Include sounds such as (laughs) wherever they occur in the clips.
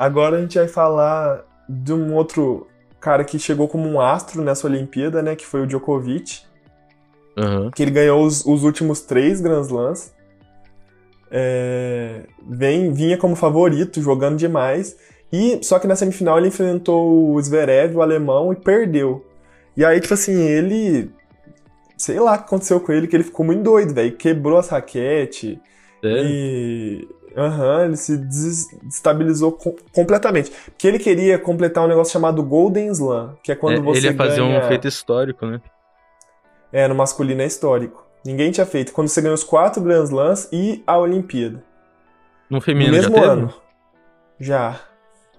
Agora a gente vai falar de um outro cara que chegou como um astro nessa Olimpíada, né? Que foi o Djokovic. Aham. Que ele ganhou os, os últimos três Grand Slams. É, vem, vinha como favorito, jogando demais. E só que na semifinal ele enfrentou o Zverev, o alemão, e perdeu. E aí, tipo assim, ele. Sei lá o que aconteceu com ele, que ele ficou muito doido, velho. Quebrou as raquetes. Sério? E. Aham, ele se des- destabilizou co- completamente. Porque ele queria completar um negócio chamado Golden Slam, que é quando É, você ele ia fazer ganha... um feito histórico, né? É, no masculino é histórico. Ninguém tinha feito. Quando você ganha os quatro Grand Slams e a Olimpíada. No No feminino mesmo já teve? ano. Já.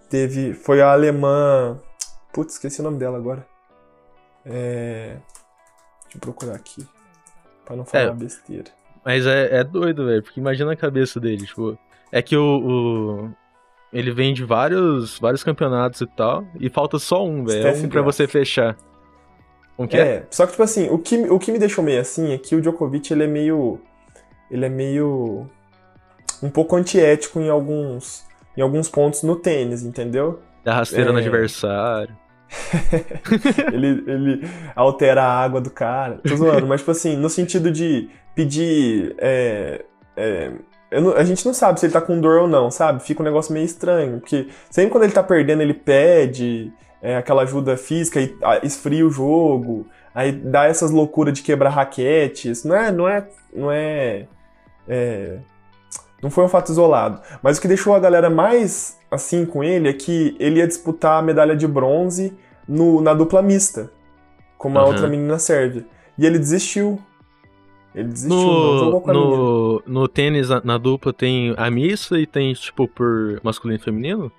Teve. Foi a alemã. Putz, esqueci o nome dela agora. É. Deixa eu procurar aqui. Pra não falar É. besteira. Mas é, é doido, velho, porque imagina a cabeça dele, tipo... É que o... o- Ele vem de vários, vários campeonatos e tal, e falta só um, velho. É um pra você fechar. Como que é? É, só que, tipo assim, o que, o que me deixou meio assim é que o Djokovic, ele é meio. Ele é meio. um pouco antiético em alguns. em alguns pontos no tênis, entendeu? Dá rasteira no É. adversário. (laughs) ele, ele altera a água do cara. Tô zoando, mas, tipo assim, no sentido de pedir. é, é, não- a gente não sabe se ele tá com dor ou não, sabe? Fica um negócio meio estranho. Porque sempre quando ele tá perdendo, ele pede é, aquela ajuda física e ah, esfria o jogo. Aí dá essas loucuras de quebrar raquetes. Não é. Não é. Não é. é, não foi um fato isolado. Mas o que deixou a galera mais assim com ele é que ele ia disputar a medalha de bronze no- na dupla mista, como a Aham. outra menina sérvia. E ele desistiu. Ele desistiu, não jogou No, com a no, no tênis, na, dupla, tem a missa e tem, tipo, por masculino e feminino?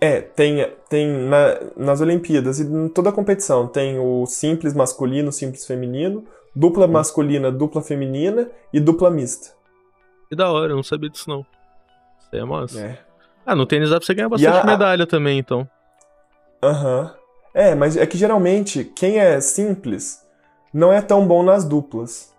É, tem, tem na- nas Olimpíadas e em toda a competição tem o simples masculino, simples feminino, dupla Hum. masculina, dupla feminina e dupla mista. Que da hora, eu não sabia disso não. Isso aí é massa. É. Ah, no tênis dá pra você ganhar bastante a- medalha também, então. Aham. É, mas é que geralmente quem é simples não é tão bom nas duplas.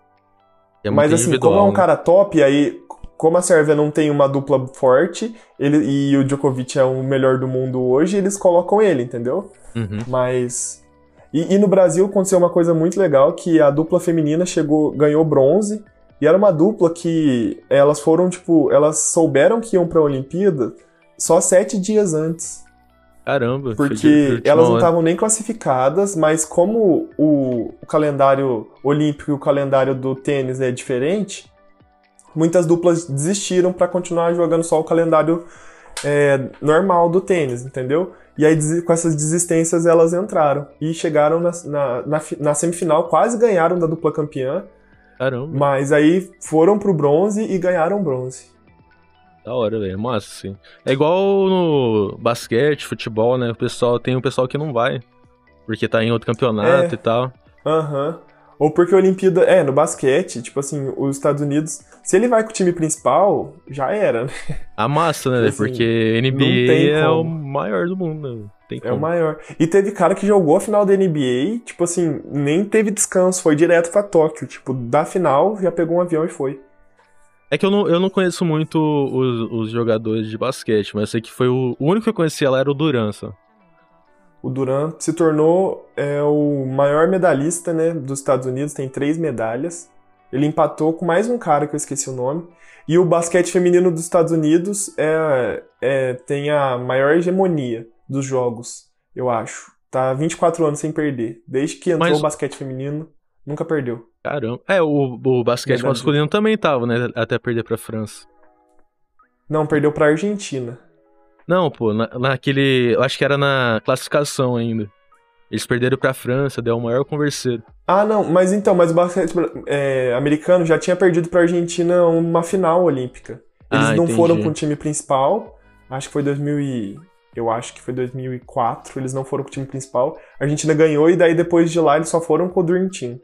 É Mas assim, como é um né? cara top, aí, como a Sérvia não tem uma dupla forte, ele e o Djokovic é o melhor do mundo hoje, eles colocam ele, entendeu? Uhum. Mas. E, e no Brasil aconteceu uma coisa muito legal, que a dupla feminina chegou, ganhou bronze, e era uma dupla que elas foram, tipo, elas souberam que iam pra Olimpíada só sete dias antes. Caramba. Porque elas não estavam nem classificadas, mas como o, o calendário olímpico e o calendário do tênis é diferente, muitas duplas desistiram para continuar jogando só o calendário é, normal do tênis, entendeu? E aí, com essas desistências, elas entraram e chegaram na, na, na na semifinal, quase ganharam da dupla campeã, Caramba, mas aí foram pro bronze e ganharam bronze. da hora, velho. Massa, sim. É igual no basquete, futebol, né? O pessoal tem o pessoal que não vai. Porque tá em outro campeonato É. e tal. Aham. Ou porque a Olimpíada. É, no basquete, tipo assim, os Estados Unidos. Se ele vai com o time principal, já era, né? (laughs) A massa, né? Assim, porque NBA é o maior do mundo, né? Tem É o maior. E teve cara que jogou a final da NBA, tipo assim, nem teve descanso, foi direto pra Tóquio. Tipo, da final, já pegou um avião e foi. É que eu não, eu não conheço muito os, os jogadores de basquete, mas sei que foi o, o único que eu conhecia lá era o Duran, só. O Durant se tornou é, o maior medalhista né, dos Estados Unidos, tem três medalhas. Ele empatou com mais um cara que eu esqueci o nome. E o basquete feminino dos Estados Unidos é, é, tem a maior hegemonia dos jogos, eu acho. Tá há 24 anos sem perder. Desde que entrou Mas- o basquete feminino, nunca perdeu. Caramba. É, o, o basquete Verdade. masculino também tava, né? Até perder pra França. Não, perdeu pra Argentina. Não, pô, na, naquele. Eu acho que era na classificação ainda. Eles perderam pra França, deu o maior converseiro. Ah, não, mas então, mas o basquete é, americano já tinha perdido pra Argentina uma final olímpica. Eles Ah, não entendi. foram com o time principal, acho que foi 2000 e... eu acho que foi 2004, eles não foram com o time principal. A Argentina ganhou e daí depois de lá eles só foram com o Dream Team.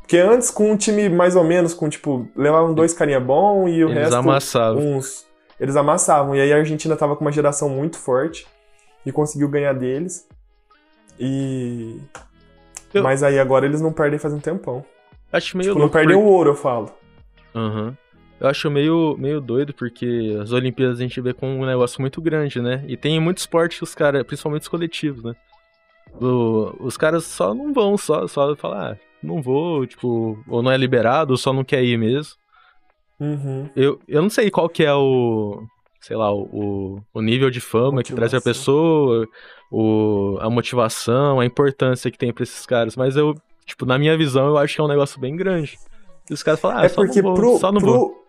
Porque antes com um time mais ou menos, com tipo, levavam dois carinha bom e o Eles resto amassavam. uns eles amassavam. E aí a Argentina tava com uma geração muito forte e conseguiu ganhar deles. E Eu- mas aí agora eles não perdem faz um tempão. Acho meio Tipo, não louco. perdem porque- o ouro, eu falo. Aham. eu acho meio, meio doido, porque as Olimpíadas a gente vê com um negócio muito grande, né? E tem muito esporte os caras, principalmente os coletivos, né? O, os caras só não vão, só, só falar, ah, não vou, tipo, ou não é liberado, ou só não quer ir mesmo. Uhum. Eu, eu não sei qual que é o, sei lá, o, o nível de fama que traz a pessoa, o, a motivação, a importância que tem pra esses caras, mas eu, tipo, na minha visão, eu acho que é um negócio bem grande. E os caras falam, ah, é só porque não vou, pro, só não pro, vou.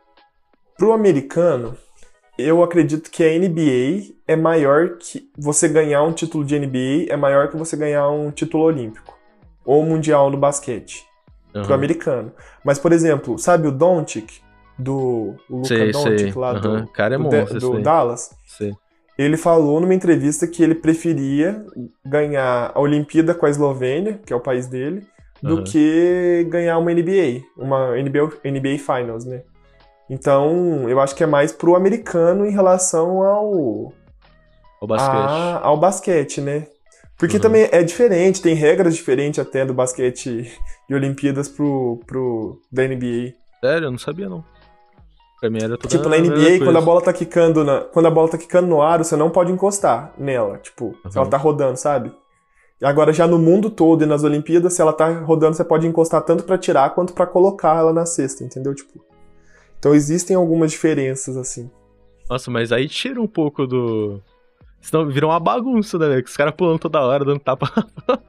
pro americano, eu acredito que a NBA é maior que você ganhar um título de NBA é maior que você ganhar um título olímpico ou mundial no basquete. Pro Aham. americano. Mas, por exemplo, sabe o Doncic do Sei, Doncic lá Aham. do, cara é do, monstro, do. Dallas? Sei. Ele falou numa entrevista que ele preferia ganhar a Olimpíada com a Eslovênia, que é o país dele, do Aham. que ganhar uma NBA, uma NBA, NBA Finals, né? Então, eu acho que é mais pro americano em relação ao O basquete. a- ao basquete, né? Porque Uhum. também é diferente, tem regras diferentes até do basquete e Olimpíadas pro, pro da NBA. Sério, eu não sabia não. Pra mim era tudo Tipo, na NBA, quando a bola tá quicando na, quando a bola tá quicando no aro, você não pode encostar nela, tipo, se Uhum. ela tá rodando, sabe? E agora já no mundo todo e nas Olimpíadas, se ela tá rodando, você pode encostar tanto pra tirar quanto pra colocar ela na cesta, entendeu? Tipo, então existem algumas diferenças assim. Nossa, mas aí tira um pouco do. Senão vira uma bagunça, né? Que os caras pulando toda hora, dando tapa. (laughs)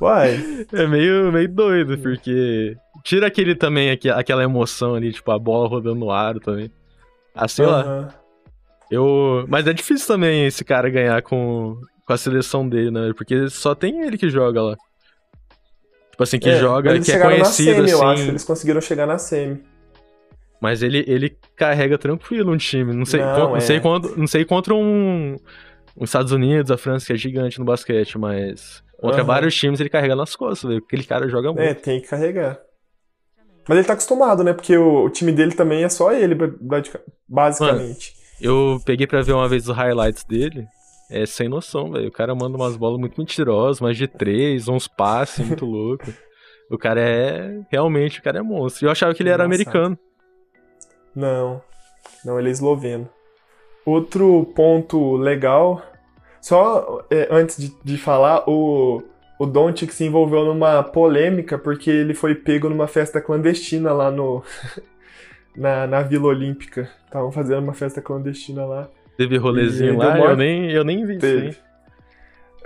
Uai, É meio, meio doido, porque. Tira aquele também, aque- aquela emoção ali, tipo, a bola rodando no ar também. Ah, sei lá. Eu. Mas é difícil também esse cara ganhar com, com a seleção dele, né? Porque só tem ele que joga lá. Tipo assim, que É, joga, que é conhecido, na semi, assim. eu acho, eles conseguiram chegar na semi. Mas ele, ele carrega tranquilo um time. Não sei, Não, con- não é. sei, contra, não sei contra um. Os Estados Unidos, a França, que é gigante no basquete, mas. Contra Aham. vários times ele carrega nas costas, velho. Aquele cara joga muito. É, tem que carregar. Mas ele tá acostumado, né? Porque o, o time dele também é só ele, ba- basica- basicamente. Eu peguei pra ver uma vez os highlights dele. É sem noção, velho. O cara manda umas bolas muito mentirosas, mais de três, uns passes muito (laughs) louco. O cara é. Realmente, o cara é monstro. Eu achava que ele era Engraçado. americano. Não. Não, ele é esloveno. Outro ponto legal. Só é, antes de, de falar, o, o Doncic se envolveu numa polêmica porque ele foi pego numa festa clandestina lá no. (laughs) na, na Vila Olímpica. Estavam fazendo uma festa clandestina lá. Teve rolezinho lá, maior- eu nem, eu nem vi isso Teve. aí.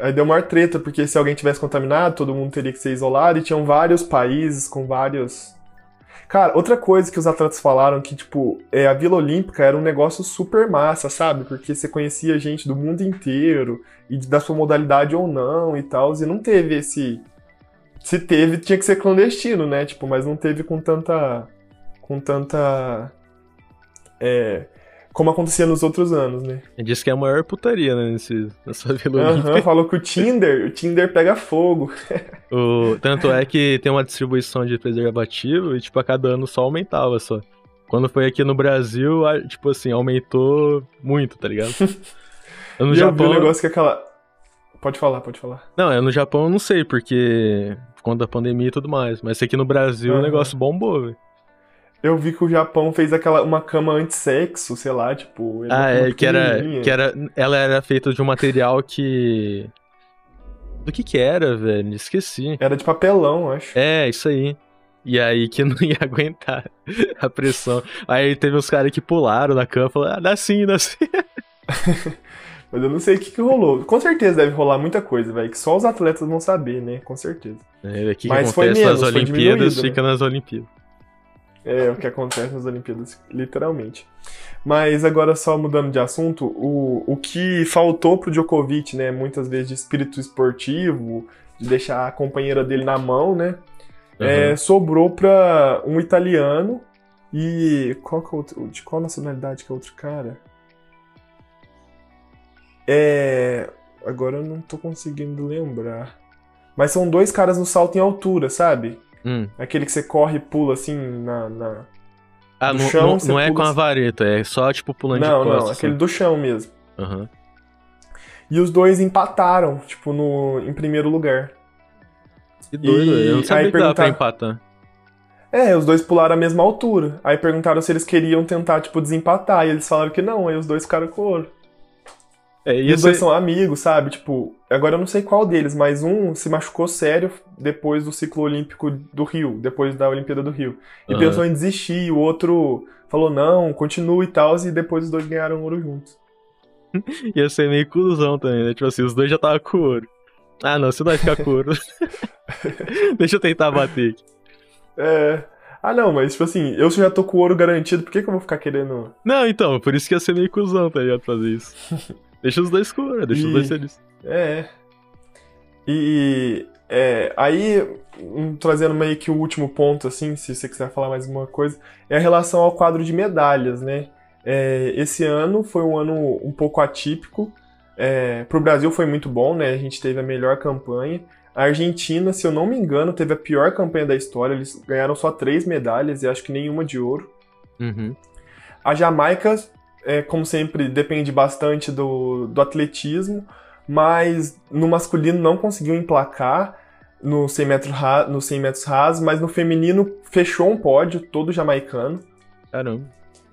Aí deu maior treta, porque se alguém tivesse contaminado, todo mundo teria que ser isolado, e tinham vários países com vários. Cara, outra coisa que os atletas falaram que, tipo, é, a Vila Olímpica era um negócio super massa, sabe? Porque você conhecia gente do mundo inteiro, e da sua modalidade ou não e tal, e não teve esse. Se teve, tinha que ser clandestino, né? Tipo, mas não teve com tanta. com tanta. É. Como acontecia nos outros anos, né? Ele disse que é a maior putaria, né, nesse, nessa Vila. Aham, (laughs) falou que o Tinder, o Tinder pega fogo. O, tanto é que tem uma distribuição de preservativo e, tipo, a cada ano só aumentava só. Quando foi aqui no Brasil, a- tipo assim, aumentou muito, tá ligado? (laughs) Eu no e eu vi Japão. um negócio que aquela. Pode falar, pode falar. Não, eu no Japão eu não sei, porque. Por conta da pandemia e tudo mais. Mas aqui no Brasil o Aham. negócio bombou, velho. Eu vi que o Japão fez aquela uma cama antissexo, sei lá, tipo. Ah, cama é, que era, que era. Ela era feita de um material que. Do que que era, velho? Esqueci. Era de papelão, acho. É, isso aí. E aí que (laughs) não ia aguentar a pressão. Aí teve uns caras que pularam na cama e falaram, ah, dá sim, dá sim. (laughs) Mas eu não sei o que, que rolou. Com certeza deve rolar muita coisa, velho, que só os atletas vão saber, né? Com certeza. É, o que, que Mas foi acontece menos, nas foi Olimpíadas diminuído, né? fica nas Olimpíadas. É o que acontece nas Olimpíadas, literalmente. Mas agora só mudando de assunto, o, o que faltou pro Djokovic, né, muitas vezes de espírito esportivo, de deixar a companheira dele na mão, né, é, Uhum. sobrou pra um italiano e qual que é o outro, de qual nacionalidade que é outro cara? É, agora eu não tô conseguindo lembrar. Mas são dois caras no salto em altura, sabe? Hum. Aquele que você corre e pula assim na. na- Ah, não, chão, não, não é com a assim. vareta, é só tipo pulando Não, de não, costas. aquele assim. do chão mesmo. Aham. E os dois empataram, tipo, no, em primeiro lugar. Que doido, E eu não sabia aí que dava pra perguntar- empatar. É, os dois pularam a mesma altura. Aí perguntaram se eles queriam tentar, tipo, desempatar. E eles falaram que não, aí os dois ficaram com ouro. É, E os dois são amigos, sabe? Tipo, agora eu não sei qual deles, mas um se machucou sério depois do ciclo olímpico do Rio, depois da Olimpíada do Rio. E Aham. pensou em desistir, e o outro falou, não, continua e tal, e depois os dois ganharam ouro juntos. (laughs) Ia ser meio cuzão também, né? Tipo assim, os dois já estavam com ouro. Ah, não, você não vai ficar com ouro. (laughs) (laughs) Deixa eu tentar bater aqui. É. Ah, não, mas tipo assim, eu já tô com ouro garantido, por que, que eu vou ficar querendo. Não, então, por isso que ia ser meio cuzão, tá ligado? Fazer isso. Deixa os dois com ouro, deixa os E- dois felizes. É. E. É, aí, trazendo meio que o último ponto, assim, se você quiser falar mais uma coisa, é a relação ao quadro de medalhas, né? É, esse ano foi um ano um pouco atípico. É, pro Brasil foi muito bom, né? A gente teve a melhor campanha. A Argentina, se eu não me engano, teve a pior campanha da história. Eles ganharam só três medalhas e acho que nenhuma de ouro. Uhum. A Jamaica, é, como sempre, depende bastante do, do atletismo, mas no masculino não conseguiu emplacar no 100, metro ra- no 100 metros rasos, mas no feminino fechou um pódio todo jamaicano. Caramba,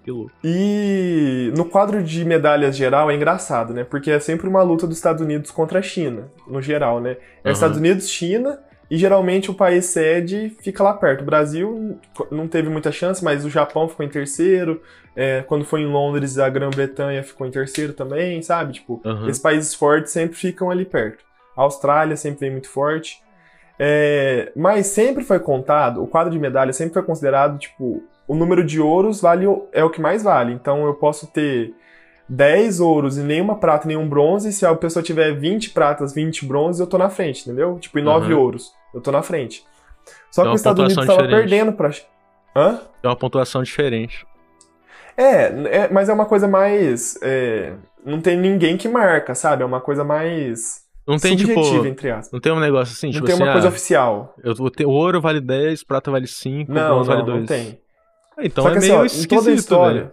que louco. E no quadro de medalhas geral é engraçado, né? Porque é sempre uma luta dos Estados Unidos contra a China, no geral, né? É Aham. Estados Unidos, China, e geralmente o país sede fica lá perto. O Brasil não teve muita chance, mas o Japão ficou em terceiro. É, quando foi em Londres, a Grã-Bretanha ficou em terceiro também, sabe? Tipo, Aham. esses países fortes sempre ficam ali perto. A Austrália sempre vem muito forte. É, mas sempre foi contado, o quadro de medalha sempre foi considerado, tipo, o número de ouros vale, é o que mais vale. Então eu posso ter 10 ouros e nenhuma prata, nenhum bronze. Se a pessoa tiver 20 pratas, 20 bronzes, eu tô na frente, entendeu? Tipo, e 9 Aham. ouros, eu tô na frente. Só que os Estados Unidos pontuação tava diferente. perdendo pra. Hã? É uma pontuação diferente. É, é, mas é uma coisa mais. é, não tem ninguém que marca, sabe? É uma coisa mais. Não tem, subjetiva, tipo. entre aspas. Não tem um negócio assim, Não tipo tem assim, uma coisa ah, oficial. eu o ouro vale 10, prata vale 5, Não, bronze vale não, 2. não tem. Ah, Então Só é que assim, meio ó, em esquisito, toda a história, velho.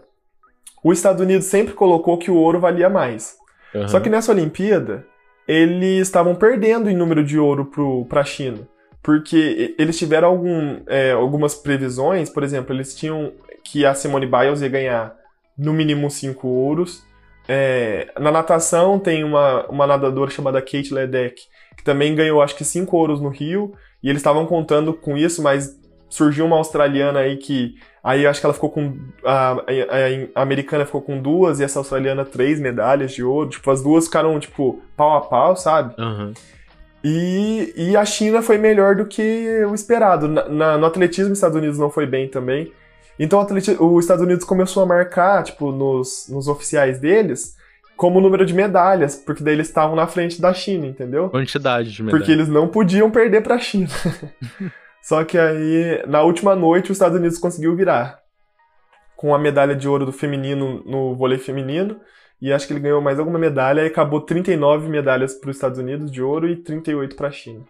Os Estados Unidos sempre colocou que o ouro valia mais. Aham. Só que nessa Olimpíada, eles estavam perdendo em número de ouro pro, pra China. Porque eles tiveram algum, é, algumas previsões, por exemplo, eles tinham que a Simone Biles ia ganhar no mínimo cinco ouros. É, na natação tem uma, uma nadadora chamada Kate Ledeck, que também ganhou acho que cinco ouros no Rio, e eles estavam contando com isso, mas surgiu uma australiana aí que. Aí acho que ela ficou com. A, a- a americana ficou com duas e essa australiana três medalhas de ouro. Tipo, as duas ficaram, tipo, pau a pau, sabe? Aham. E, e a China foi melhor do que o esperado. Na, na- no atletismo, os Estados Unidos não foi bem também. Então, o os Estados Unidos começou a marcar, tipo, nos, nos oficiais deles, como número de medalhas, porque daí eles estavam na frente da China, entendeu? Quantidade de medalha. Porque eles não podiam perder pra China. (laughs) Só que aí, na última noite, os Estados Unidos conseguiu virar. Com a medalha de ouro do feminino no vôlei feminino. E acho que ele ganhou mais alguma medalha e acabou 39 medalhas para os Estados Unidos de ouro e 38 para a China.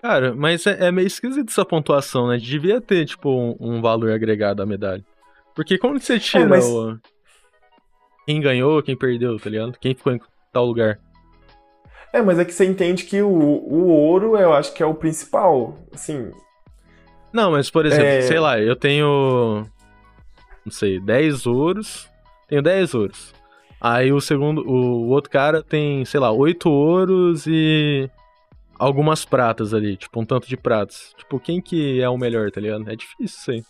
Cara, mas é, é meio esquisito essa pontuação, né? Devia ter, tipo, um, um valor agregado à medalha. Porque como você tira É, mas- o... Quem ganhou, quem perdeu, tá ligado? Quem ficou em tal lugar. É, mas é que você entende que o, o ouro eu acho que é o principal. Assim, Não, mas por exemplo, É. sei lá, eu tenho. Não sei, 10 ouros. Tenho 10 ouros. Aí o segundo. O outro cara tem, sei lá, 8 ouros e. Algumas pratas ali, tipo, um tanto de pratas. Tipo, quem que é o melhor, tá ligado? É difícil isso aí.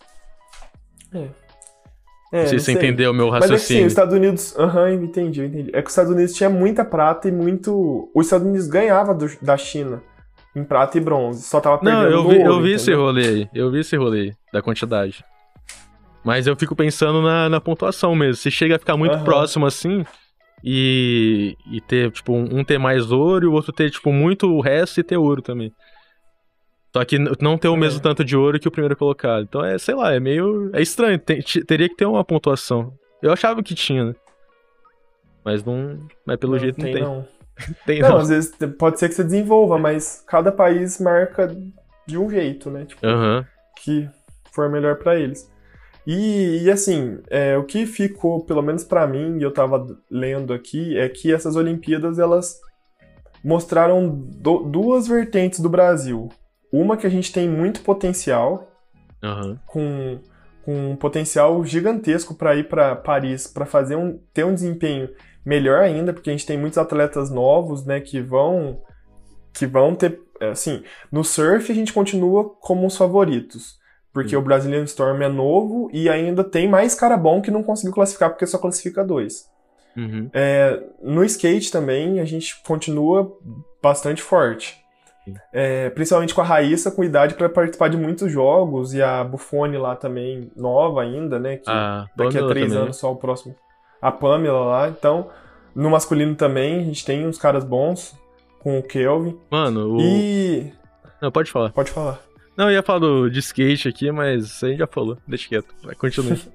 é, não sei se você entendeu o meu Mas é que sim, raciocínio. os Estados Unidos. Aham, entendi, eu entendi. É que os Estados Unidos tinha muita prata e muito. Os Estados Unidos ganhava do- da China em prata e bronze. Só tava perdendo Não, eu vi, ouro, eu vi esse rolê aí. Eu vi esse rolê aí, da quantidade. Mas eu fico pensando na, na pontuação mesmo. Se chega a ficar muito Aham. próximo assim e, e ter, tipo, um, ter mais ouro e o outro ter, tipo, muito o resto e ter ouro também. Só que não ter o É. mesmo tanto de ouro que o primeiro colocado. Então é, sei lá, é meio. É estranho. tem- te- teria que ter uma pontuação. Eu achava que tinha, né? Mas não. Mas pelo Não, jeito não tem. Não. (laughs) Tem Não, não. às vezes pode ser que você desenvolva, mas cada país marca de um jeito, né? Tipo, Aham. que for melhor pra eles. E, e, assim, é, o que ficou, pelo menos pra mim, e eu tava lendo aqui, é que essas Olimpíadas elas mostraram do- duas vertentes do Brasil. Uma que a gente tem muito potencial, Aham. com, com um potencial gigantesco para ir para Paris, para fazer um ter um desempenho melhor ainda, porque a gente tem muitos atletas novos, né, que vão que vão ter, é, assim, no surf a gente continua como os favoritos, porque Sim. o Brazilian Storm é novo e ainda tem mais cara bom que não conseguiu classificar porque só classifica dois. Uhum. É, no skate também a gente continua bastante forte. É, principalmente com a Raíssa com idade para participar de muitos jogos e a Buffone lá também nova ainda, né? Que A daqui a três também. anos só o próximo. A Pamela lá. Então, no masculino também a gente tem uns caras bons com o Kelvin. Mano, o. E Não, pode falar. pode falar. Não, eu ia falar do, de skate aqui, mas isso aí já falou. Deixa quieto. Vai, continue. (laughs)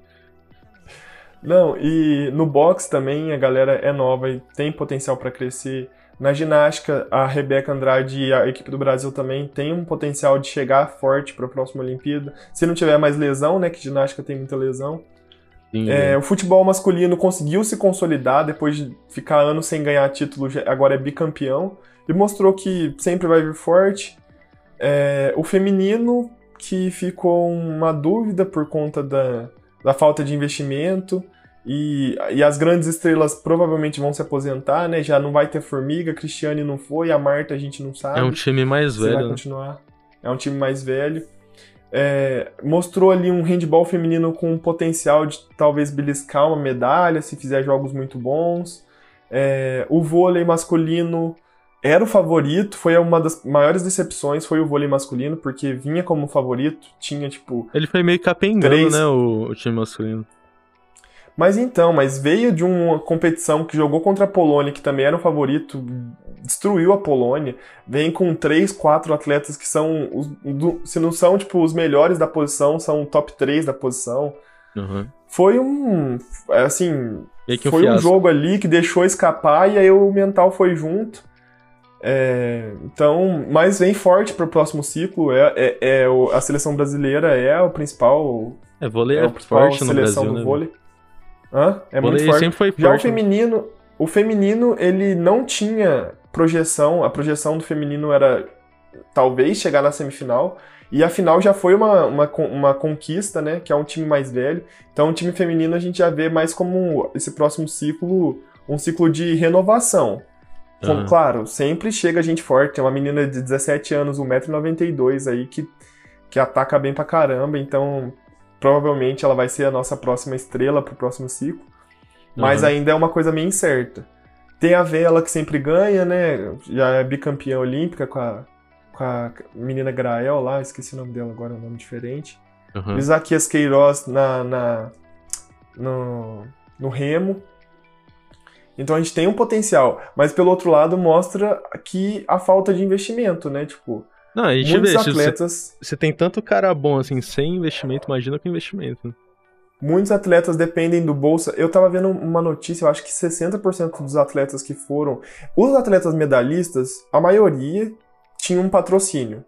(laughs) Não, e no boxe também a galera é nova e tem potencial para crescer. Na ginástica, a Rebeca Andrade e a equipe do Brasil também tem um potencial de chegar forte para a próxima Olimpíada. Se não tiver mais lesão, né, que ginástica tem muita lesão. Sim, É, o futebol masculino conseguiu se consolidar depois de ficar anos sem ganhar título, agora é bicampeão e mostrou que sempre vai vir forte. É, o feminino, que ficou uma dúvida por conta da, da falta de investimento e, e as grandes estrelas provavelmente vão se aposentar, né? Já não vai ter Formiga, a Cristiane não foi, a Marta a gente não sabe é um time mais se vai velho, né? continuar. É um time mais velho. É, mostrou ali um handball feminino com um potencial de talvez beliscar uma medalha se fizer jogos muito bons. É, o vôlei masculino era o favorito, foi uma das maiores decepções, foi o vôlei masculino, porque vinha como favorito, tinha tipo. Ele foi meio capengando, Três- né, o, o time masculino. Mas então, mas veio de uma competição que jogou contra a Polônia, que também era um favorito, destruiu a Polônia. Vem com três, quatro atletas que são, os, do- se não são tipo os melhores da posição, são o top 3 da posição. Uhum. Foi um, assim, um foi um jogo ali que deixou escapar e aí o mental foi junto. É, então, mas vem forte para o próximo ciclo. É, é, é o- a seleção brasileira é o principal, É, vôlei é é, o principal forte no seleção Brasil, do né? vôlei. Hã? É muito forte. sempre foi Já o forte. né? feminino, o feminino, ele não tinha projeção, a projeção do feminino era talvez chegar na semifinal, e a final já foi uma, uma, uma conquista, né, que é um time mais velho. Então o time feminino a gente já vê mais como esse próximo ciclo, um ciclo de renovação. Aham. Claro, sempre chega gente forte, tem uma menina de 17 anos, 1,92m aí, que, que ataca bem pra caramba, então provavelmente ela vai ser a nossa próxima estrela pro próximo ciclo. Mas Aham. ainda é uma coisa meio incerta. Tem a Vela que sempre ganha, né? Já é bicampeã olímpica com a, com a menina Grael lá, esqueci o nome dela agora, é um nome diferente. Uhum. O Isaquias Queiroz na, na, no, no remo. Então a gente tem um potencial, mas pelo outro lado mostra que a falta de investimento, né? Tipo, Não, a gente muitos vê, você, atletas, você tem tanto cara bom assim, sem investimento, imagina com investimento. né? muitos atletas dependem do bolsa. Eu tava vendo uma notícia, eu acho que 60% dos atletas que foram, os atletas medalhistas, a maioria tinham um patrocínio.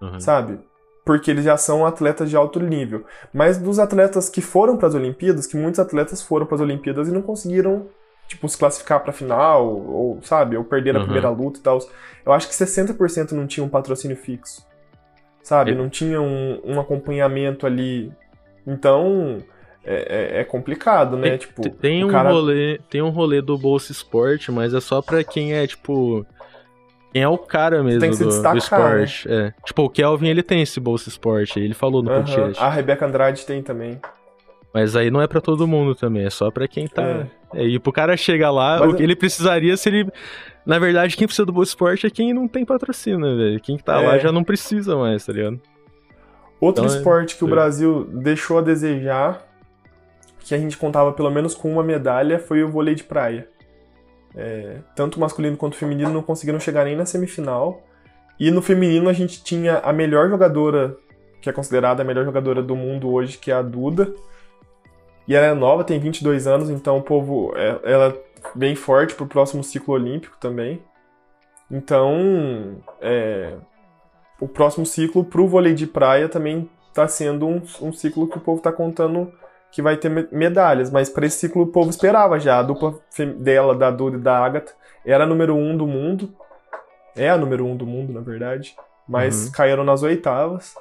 Uhum. sabe? Porque eles já são atletas de alto nível. Mas dos atletas que foram para as Olimpíadas, que muitos atletas foram para as Olimpíadas e não conseguiram, tipo, se classificar para final, ou, sabe, ou perderam Uhum. a primeira luta e tal. Eu acho que 60% não tinha um patrocínio fixo. Sabe? É. Não tinha um, um acompanhamento ali. Então, é, é- é complicado, né? Tem, tipo, tem- um cara- rolê, tem um rolê do Bolsa Esporte, mas é só pra quem é, tipo. Quem é o cara mesmo Tem que se do, do destacar, né? esporte. É. Tipo, o Kelvin ele tem esse Bolsa Esporte, ele falou no Aham. podcast. A Rebeca Andrade tem também. Mas aí não é pra todo mundo também, é só pra quem tá. É. e pro cara chegar lá, Mas o que ele precisaria se ele. Na verdade, quem precisa do Bolsa Esporte é quem não tem patrocínio, velho? Quem tá É. lá já não precisa mais, tá ligado? Outro Então, é- esporte que o é. Brasil deixou a desejar, que a gente contava pelo menos com uma medalha, foi o vôlei de praia. É, tanto masculino quanto o feminino não conseguiram chegar nem na semifinal. E no feminino a gente tinha a melhor jogadora, que é considerada a melhor jogadora do mundo hoje, que é a Duda. E ela é nova, tem 22 anos, então o povo, é- ela é bem forte pro próximo ciclo olímpico também. Então, é, o próximo ciclo pro vôlei de praia também tá sendo um, um ciclo que o povo tá contando que vai ter me- medalhas, mas para esse ciclo o povo esperava já. A dupla dela, da Duda e da Agatha, era a número um do mundo. É a número um do mundo, na verdade. Mas Uhum. caíram nas oitavas.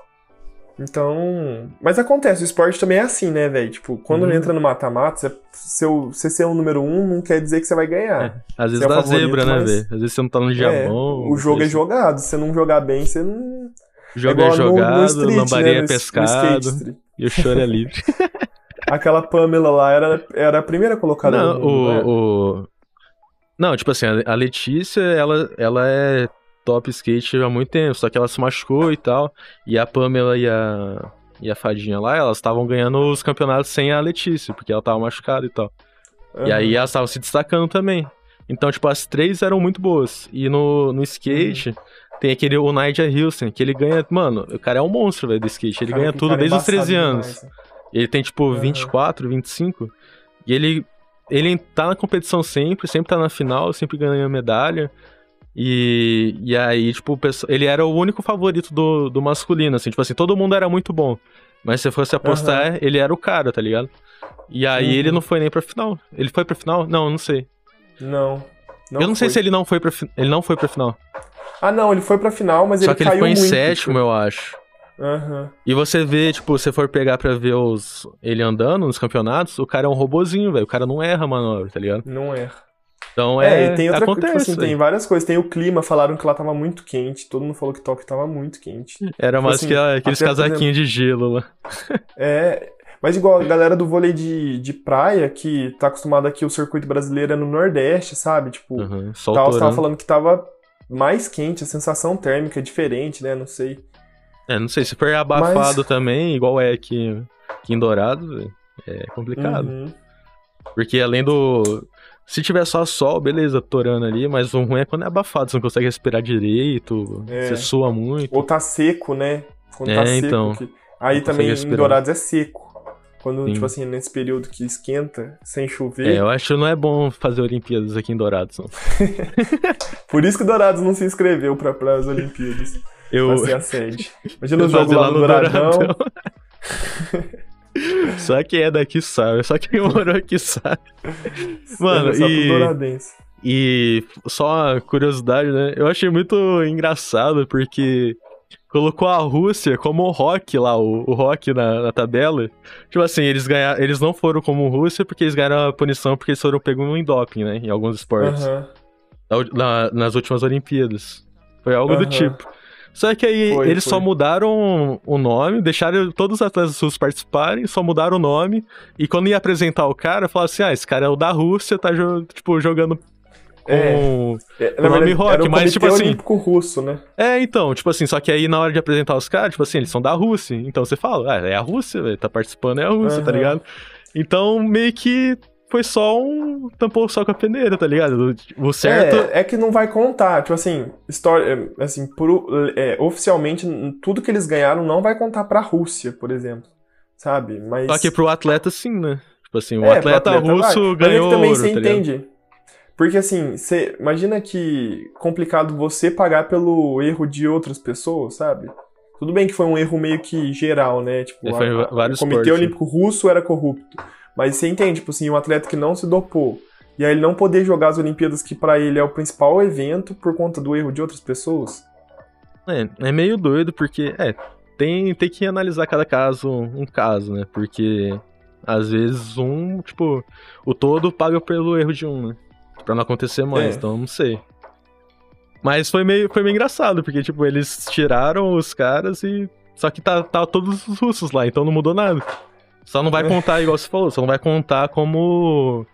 Então. Mas acontece, o esporte também é assim, né, velho? Tipo, quando Uhum. entra no mata-mata, você, ser o número um não quer dizer que você vai ganhar. É, Às vezes é o dá favorito, zebra, né, velho? Às vezes você não tá no dia É, o jogo é jogado. Se você não jogar bem, você não. O jogo é, igual no- no jogado, street, lambarinha né, é no- no pescado e o choro é livre. (laughs) (laughs) Aquela Pamela lá era, era a primeira colocada não, no mundo, né? o, o... Não, tipo assim, a a Letícia, ela, ela é top skate há muito tempo, só que ela se machucou e tal. E a Pamela e a, e a Fadinha lá, elas estavam ganhando os campeonatos sem a Letícia, porque ela tava machucada e tal. E Aham. aí elas estavam se destacando também. Então, tipo, as três eram muito boas. E no, no skate, Uhum. tem aquele o Nigel que ele ganha. Mano, o cara é um monstro, velho, do skate. Ele Cara, ganha tudo cara desde os 13 embaçado anos. demais, né? Ele tem, tipo, Aham. 24, 25. E ele, ele tá na competição sempre, sempre tá na final, sempre ganha medalha. E, e aí, tipo, ele era o único favorito do, do masculino, assim. Tipo assim, todo mundo era muito bom. Mas se fosse apostar, ele era o cara, tá ligado? E aí Uhum. ele não foi nem pra final. Ele foi pra final? Não, não sei. Não. eu não sei foi. se ele não foi pra, ele não foi pra final. Ah, não, ele foi pra final, mas Só ele que ele caiu ficou em muito. sétimo, eu acho. Aham. E você vê, tipo, se for pegar pra ver os ele andando nos campeonatos, o cara é um robozinho, velho. O cara não erra a manobra, tá ligado? Não é. Então É, é. tem outra coisa, acontece, tipo assim, tem várias coisas. Tem o clima, falaram que lá tava muito quente. Todo mundo falou que Tóquio tava muito quente. Era mais assim, que aqueles casaquinhos de gelo lá. (laughs) É. Mas igual a galera do vôlei de, de praia, que tá acostumada aqui, o circuito brasileiro é no Nordeste, sabe? Tipo, Uhum, sol tal, você tava torando. falando que tava mais quente, a sensação térmica é diferente, né? Não sei. É, não sei, se for abafado também, igual é aqui, aqui em Dourado, é complicado. Uhum. Porque além do. Se tiver só sol, beleza, torando ali, mas o ruim é quando é abafado, você não consegue respirar direito, É. você sua muito. Ou tá seco, né? Quando É, tá seco. então. que- Aí também consegue em respirar. Dourados é seco. Quando, Sim. tipo assim, nesse período que esquenta, sem chover. É, eu acho que não é bom fazer Olimpíadas aqui em Dourados, não. (laughs) Por isso que Dourados não se inscreveu pra, as Olimpíadas. Eu, Pra ser a sede. (laughs) Imagina eu jogo fazer lá no Douradão. (laughs) (laughs) Só quem é daqui sabe, só quem morou aqui sabe. Mano, só e-. E só uma curiosidade, né? Eu achei muito engraçado porque colocou a Rússia como o rock lá, o, o rock na, na tabela. Tipo assim, eles ganharam, eles não foram como Rússia porque eles ganharam a punição porque eles foram pegos em doping, né? Em alguns esportes. Na- na- nas últimas Olimpíadas. Foi algo do tipo. Só que aí Foi, eles foi. só mudaram o nome, deixaram todos os atletas russos participarem, só mudaram o nome. E quando ia apresentar o cara, falaram assim: ah, esse cara é o da Rússia, tá tipo, jogando com. É, O nome rock, mas, tipo assim- Olímpico Russo, né? É, então, tipo assim, só que aí na hora de apresentar os caras, tipo assim, eles são da Rússia. Então você fala, ah, é a Rússia, velho, tá participando, é a Rússia, tá Aham. ligado? Então meio que foi só um. tampou só com a peneira, tá ligado? O certo. É, é que não vai contar. Tipo assim, história, é, assim, por, é, oficialmente, tudo que eles ganharam não vai contar pra Rússia, por exemplo. Sabe? Mas. Só que pro atleta sim, né? Tipo assim, o É, atleta, atleta russo vai. Mas é ganhou que também ouro, você tá ligado? entende. Porque assim, você imagina que complicado você pagar pelo erro de outras pessoas, sabe? Tudo bem que foi um erro meio que geral, né? Tipo, É, a- o Comitê esportes, né? Olímpico Russo era corrupto. Mas você entende, tipo assim, um atleta que não se dopou. E aí ele não poder jogar as Olimpíadas, que pra ele é o principal evento, por conta do erro de outras pessoas. É, é meio doido porque, é, tem, tem que analisar cada caso, um caso, né? Porque às vezes um, tipo, o todo paga pelo erro de um, né? Pra não acontecer mais, É. então não sei. Mas foi meio, foi meio engraçado, porque, tipo, eles tiraram os caras e. Só que tá, tá todos os russos lá, então não mudou nada. Só não vai É. contar, igual você falou, só não vai contar como.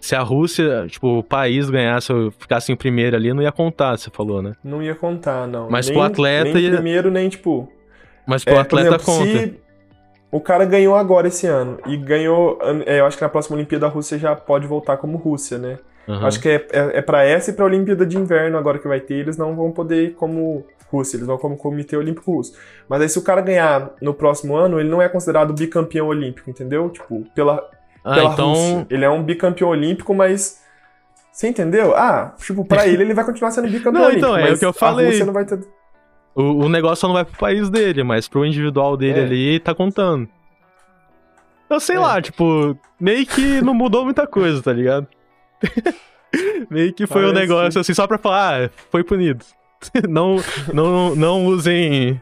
Se a Rússia, tipo, o país ganhasse, ficasse em primeiro ali, não ia contar, você falou, né? Não ia contar, não. Mas nem, pro atleta nem ia- primeiro, nem tipo. Mas pro É, atleta exemplo, conta. se o cara ganhou agora esse ano e ganhou. é, eu acho que na próxima Olimpíada a Rússia já pode voltar como Rússia, né? Aham. Acho que é, é, é para essa e pra Olimpíada de Inverno agora que vai ter, eles não vão poder ir como Rússia, eles vão como Comitê Olímpico Russo. Mas aí se o cara ganhar no próximo ano, ele não é considerado bicampeão olímpico, entendeu? Tipo, pela, Ah, pela então. Rússia. Ele é um bicampeão olímpico, mas. Você entendeu? Ah, tipo, pra (laughs) ele ele vai continuar sendo bicampeão Não, olímpico. então, é o que eu A falei. Rússia não vai ter. O, o negócio só não vai pro país dele, mas pro individual dele É. ali tá contando. Eu sei É. lá, tipo, meio que não mudou muita coisa, tá ligado? (laughs) meio que foi um Parece negócio assim, só pra falar, ah, foi punido. (laughs) não, não, não usem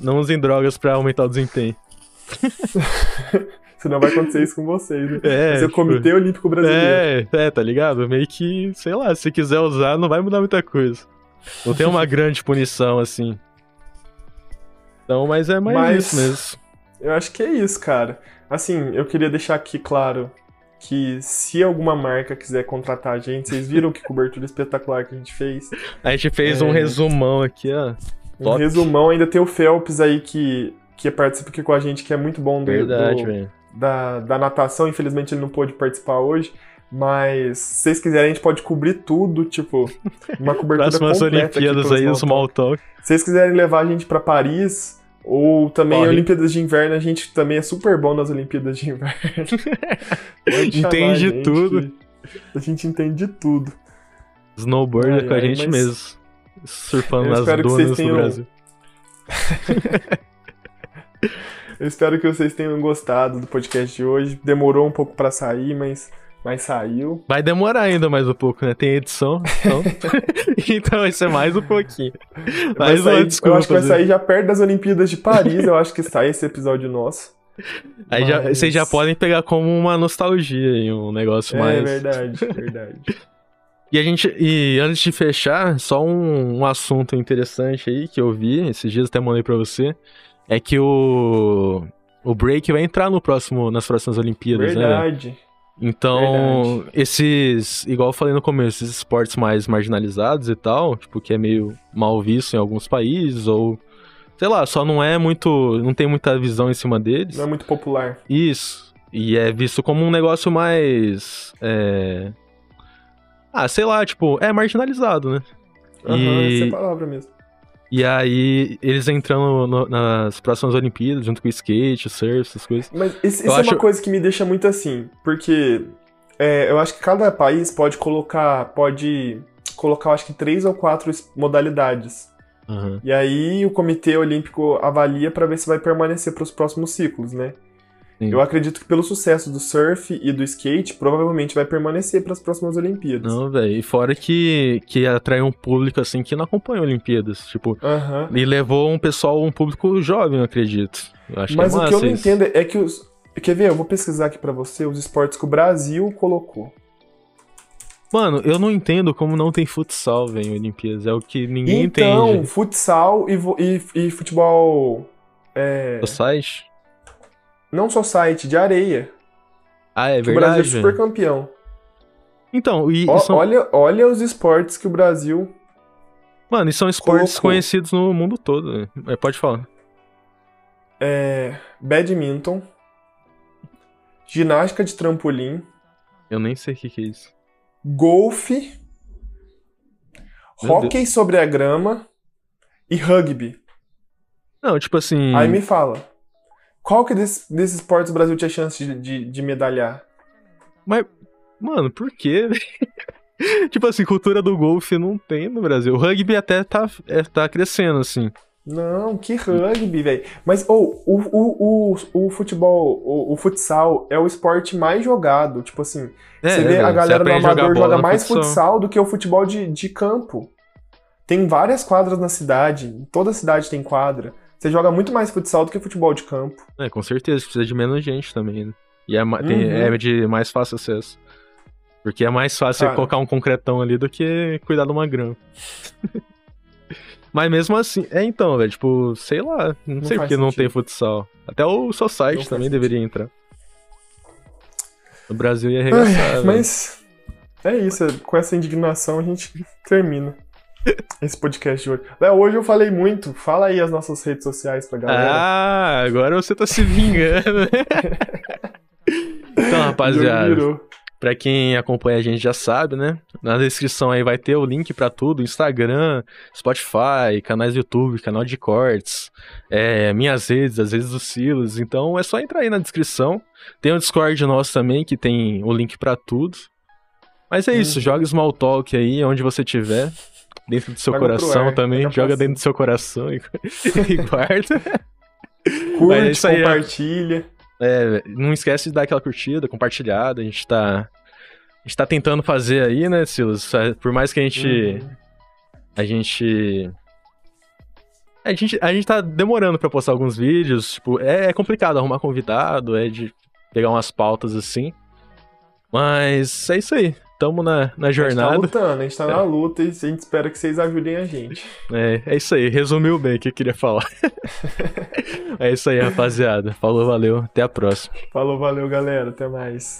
Não usem drogas pra aumentar o desempenho. (laughs) Senão vai acontecer isso com vocês, né? É, o tipo, Comitê Olímpico Brasileiro. É, é, tá ligado? Meio que, sei lá, se quiser usar, não vai mudar muita coisa. Não tem uma grande punição assim. Então, mas é mais Mas- isso mesmo. Eu acho que é isso, cara. Assim, eu queria deixar aqui claro que se alguma marca quiser contratar a gente, vocês viram que cobertura espetacular que a gente fez. A gente fez É. um resumão aqui, ó. Um Top. resumão, ainda tem o Phelps aí que, que participa aqui com a gente, que é muito bom do, Verdade, do- da, da natação. Infelizmente ele não pôde participar hoje. Mas se vocês quiserem, a gente pode cobrir tudo, tipo, uma cobertura Próximas completa aqui Olimpíadas aí, o Small Talk. Se vocês quiserem levar a gente pra Paris, ou também Corre. Olimpíadas de Inverno, a gente também é super bom nas Olimpíadas de Inverno. (laughs) Entende tudo. A gente entende tudo. Snowboard Ai, é com a gente mesmo. Surfando Eu nas espero que vocês dunas do tenham- Brasil. (laughs) Eu espero que vocês tenham gostado do podcast de hoje. Demorou um pouco pra sair, mas, mas saiu. Vai demorar ainda mais um pouco, né? Tem edição, então. (laughs) então vai ser mais um pouquinho. Mais uma sair- desculpa. eu acho que vai né? sair já perto das Olimpíadas de Paris. eu acho que sai esse episódio nosso. Aí já, Mas- vocês já podem pegar como uma nostalgia aí, um negócio É mais. verdade, verdade. (laughs) E a gente. E antes de fechar, só um, um assunto interessante aí que eu vi, esses dias até mandei pra você. É que o. O break vai entrar no próximo, nas próximas Olimpíadas, né? Verdade. Então, esses, igual eu falei no começo, esses esportes mais marginalizados e tal, tipo, que é meio mal visto em alguns países, ou sei lá, só não é muito, não tem muita visão em cima deles. Não é muito popular. Isso. E é visto como um negócio mais. é, Ah, sei lá, tipo, é marginalizado, né? Aham, E- essa é a palavra mesmo. E aí, eles entrando no- nas próximas Olimpíadas, junto com o skate, o surf, essas coisas. Mas isso, isso é acho- uma coisa que me deixa muito assim, porque é, eu acho que cada país pode colocar, pode colocar, eu acho que três ou quatro es- modalidades. Aham. E aí o Comitê Olímpico avalia para ver se vai permanecer para os próximos ciclos, né? Sim. Eu acredito que pelo sucesso do surf e do skate, provavelmente vai permanecer para as próximas Olimpíadas. Não, velho. E fora que, que atrai um público, assim, que não acompanha Olimpíadas. Tipo, Aham. e levou um pessoal, um público jovem, eu acredito. Eu acho Mas que é o que eu não isso. entendo é que os. Quer ver? Eu vou pesquisar aqui para você os esportes que o Brasil colocou. Mano, eu não entendo como não tem futsal, velho, em Olimpíadas. É o que ninguém então, entende. futsal e, e, e futebol. É, O site? Não só site, de areia. Ah, é que o Brasil verdade, é super campeão. Então, e, e são, olha, olha os esportes que o Brasil. mano, e são esportes colocou. conhecidos no mundo todo. velho. É, Pode falar. É, badminton, ginástica de trampolim, Eu nem sei o que, que é isso. golfe, Meu hóquei sobre a grama e rugby. Não, tipo assim. Aí me fala, qual que desses, desses esportes o Brasil tinha chance de, de, de medalhar? Mas, mano, por quê? (laughs) tipo assim, cultura do golfe não tem no Brasil. O rugby até tá, é, tá crescendo, assim. Não, que rugby, velho. Mas oh, o, o, o, o futebol, o, o futsal é o esporte mais jogado. Tipo assim, É, você vê velho, a galera do amador joga mais futsal. do que o futebol de, de campo. Tem várias quadras na cidade, toda cidade tem quadra. Você joga muito mais futsal do que futebol de campo. É, com certeza, precisa de menos gente também, né? E é, tem- Uhum. é de mais fácil acesso. Porque é mais fácil Cara. colocar um concretão ali do que cuidar de uma grama. (laughs) Mas mesmo assim, é então, velho, tipo, sei lá, não, Não sei porque não tem sentido. futsal. Até o seu Não também sentido. deveria entrar. O Brasil ia Ai, arregaçar, velho. mas é isso, com essa indignação a gente termina (laughs) esse podcast de hoje. Léo, hoje eu falei muito. Fala aí as nossas redes sociais pra galera. Ah, agora você tá se vingando, (laughs) então, rapaziada, pra quem acompanha a gente já sabe, né? Na descrição aí vai ter o link pra tudo: Instagram, Spotify, canais do YouTube, canal de cortes, é, minhas redes, as redes do Silas. Então é só entrar aí na descrição. Tem o Discord nosso também, que tem o link pra tudo. Mas é isso, Uhum. joga Small Talk aí, onde você tiver. Dentro do seu coração também, joga dentro do seu coração e, (laughs) e guarda. É Curte, ó. compartilha. É, não esquece de dar aquela curtida, compartilhada. A gente tá. A gente tá tentando fazer aí, né, Silas? É, Por mais que a gente. Uhum. A gente. A gente, a gente tá demorando pra postar alguns vídeos, tipo, é, é complicado arrumar convidado, é de pegar umas pautas assim. Mas é isso aí. Tamo na, na jornada. A gente tá lutando, a gente tá é. (laughs) na luta e a gente espera que vocês ajudem a gente. É, é isso aí. Resumiu bem o que eu queria falar. (laughs) é isso aí, rapaziada. Falou, valeu. Até a próxima. Falou, valeu, galera. Até mais.